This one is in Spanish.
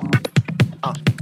Bill,